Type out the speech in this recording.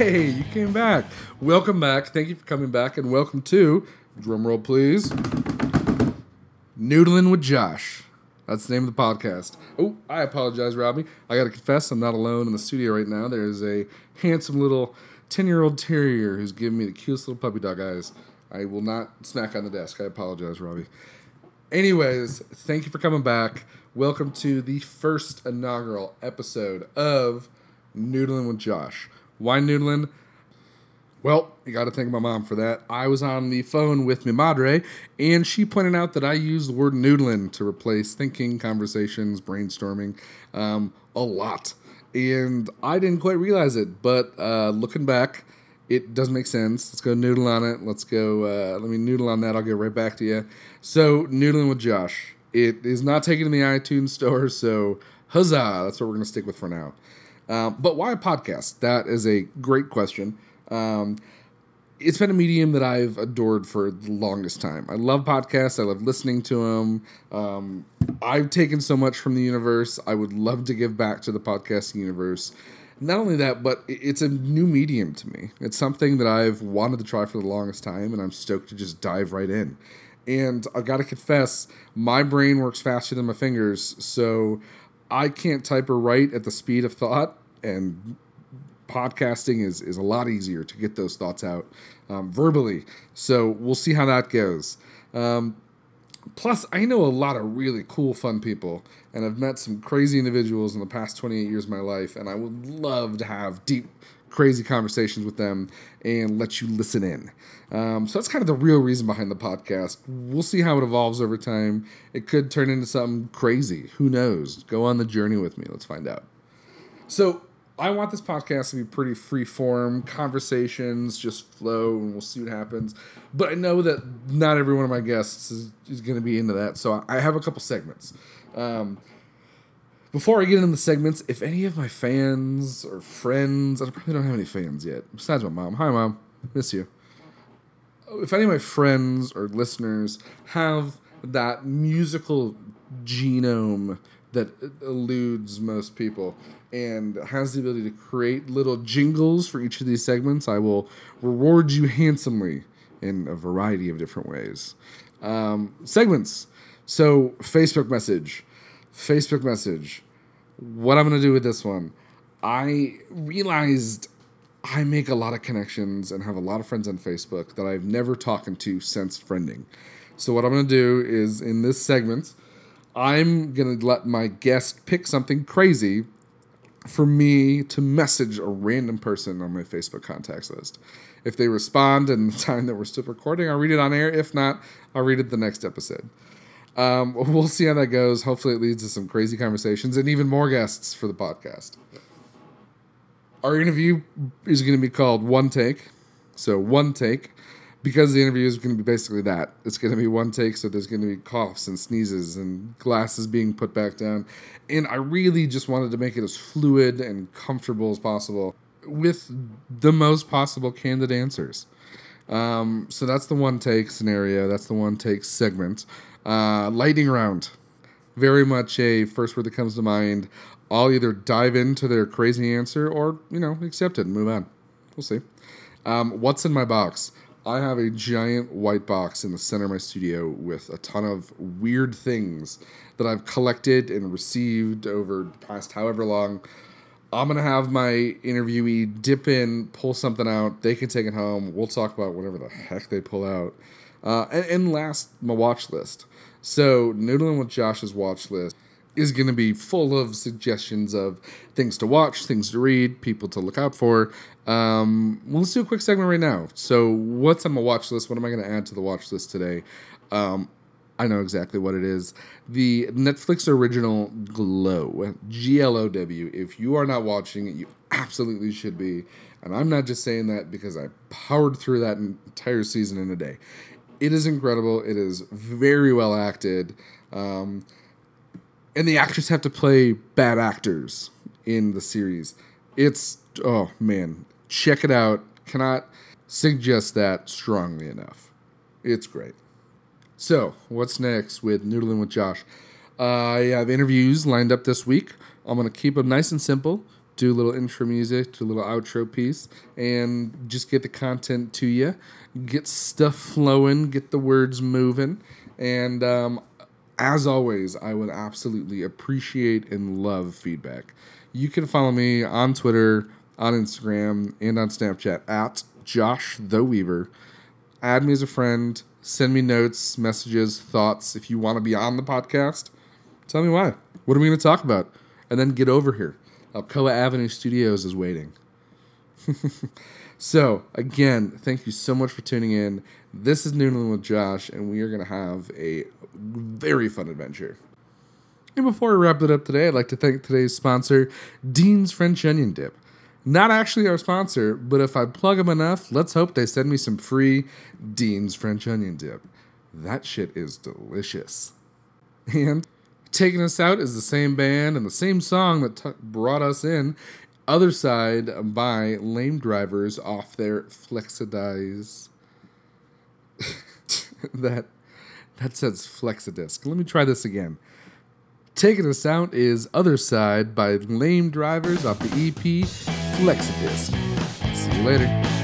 Hey, you came back. Welcome back. Thank you for coming back, and welcome to drumroll, please. Noodling with Josh. That's the name of the podcast. Oh, I apologize, Robbie. I got to confess, I'm not alone in the studio right now. There's a handsome little 10 year old terrier who's giving me the cutest little puppy dog eyes. I will not smack on the desk. I apologize, Robbie. Anyways, thank you for coming back. Welcome to the first inaugural episode of Noodling with Josh. Why noodling? Well, you got to thank my mom for that. I was on the phone with mi madre, and she pointed out that I use the word noodling to replace thinking, conversations, brainstorming um, a lot. And I didn't quite realize it, but uh, looking back, it does make sense. Let's go noodle on it. Let's go. Uh, let me noodle on that. I'll get right back to you. So, noodling with Josh. It is not taken in the iTunes store, so huzzah! That's what we're going to stick with for now. Um, but why a podcast? That is a great question. Um, it's been a medium that I've adored for the longest time. I love podcasts. I love listening to them. Um, I've taken so much from the universe. I would love to give back to the podcasting universe. Not only that, but it's a new medium to me. It's something that I've wanted to try for the longest time, and I'm stoked to just dive right in. And I've got to confess, my brain works faster than my fingers, so I can't type or write at the speed of thought, and podcasting is is a lot easier to get those thoughts out um, verbally. So we'll see how that goes. Um, plus, I know a lot of really cool, fun people, and I've met some crazy individuals in the past 28 years of my life, and I would love to have deep, crazy conversations with them and let you listen in. Um, so that's kind of the real reason behind the podcast. We'll see how it evolves over time. It could turn into something crazy. Who knows? Go on the journey with me. Let's find out. So, I want this podcast to be pretty free form, conversations just flow, and we'll see what happens. But I know that not every one of my guests is, is going to be into that, so I have a couple segments. Um, before I get into the segments, if any of my fans or friends, I probably don't have any fans yet, besides my mom. Hi, mom, miss you. If any of my friends or listeners have that musical genome that eludes most people and has the ability to create little jingles for each of these segments, I will reward you handsomely in a variety of different ways. Um, segments. So, Facebook message. Facebook message. What I'm going to do with this one. I realized I make a lot of connections and have a lot of friends on Facebook that I've never talked to since friending. So, what I'm going to do is in this segment, I'm going to let my guest pick something crazy for me to message a random person on my Facebook contacts list. If they respond in the time that we're still recording, I'll read it on air. If not, I'll read it the next episode. Um, we'll see how that goes. Hopefully, it leads to some crazy conversations and even more guests for the podcast. Our interview is going to be called One Take. So, One Take because the interview is going to be basically that. It's going to be one take, so there's going to be coughs and sneezes and glasses being put back down. And I really just wanted to make it as fluid and comfortable as possible with the most possible candid answers. Um, so that's the one take scenario. That's the one take segment. Uh, lightning round. Very much a first word that comes to mind. I'll either dive into their crazy answer or, you know, accept it and move on. We'll see. Um, what's in my box? I have a giant white box in the center of my studio with a ton of weird things that I've collected and received over the past however long. I'm gonna have my interviewee dip in, pull something out. They can take it home. We'll talk about whatever the heck they pull out. Uh, and, and last, my watch list. So, noodling with Josh's watch list is going to be full of suggestions of things to watch, things to read, people to look out for. Um, well, let's do a quick segment right now. So, what's on my watch list? What am I going to add to the watch list today? Um, I know exactly what it is. The Netflix original Glow, G L O W. If you are not watching it, you absolutely should be. And I'm not just saying that because I powered through that entire season in a day. It is incredible. It is very well acted. Um, and the actors have to play bad actors in the series. It's oh man, check it out. Cannot suggest that strongly enough. It's great. So, what's next with Noodling with Josh? Uh, I have interviews lined up this week. I'm going to keep them nice and simple. do a little intro music, do a little outro piece, and just get the content to you, get stuff flowing, get the words moving. And um, as always, I would absolutely appreciate and love feedback. You can follow me on Twitter, on Instagram, and on Snapchat at Josh the Weaver. Add me as a friend. Send me notes, messages, thoughts. If you want to be on the podcast, tell me why. What are we going to talk about? And then get over here. Alcoa Avenue Studios is waiting. so, again, thank you so much for tuning in. This is Noodling with Josh, and we are going to have a very fun adventure. And before we wrap it up today, I'd like to thank today's sponsor, Dean's French Onion Dip. Not actually our sponsor, but if I plug them enough, let's hope they send me some free Dean's French Onion Dip. That shit is delicious. And taking us out is the same band and the same song that t- brought us in, Other Side by Lame Drivers off their Flexidise. that that says Flexidisc. Let me try this again. Taking us out is Other Side by Lame Drivers off the EP Flexidisc. See you later.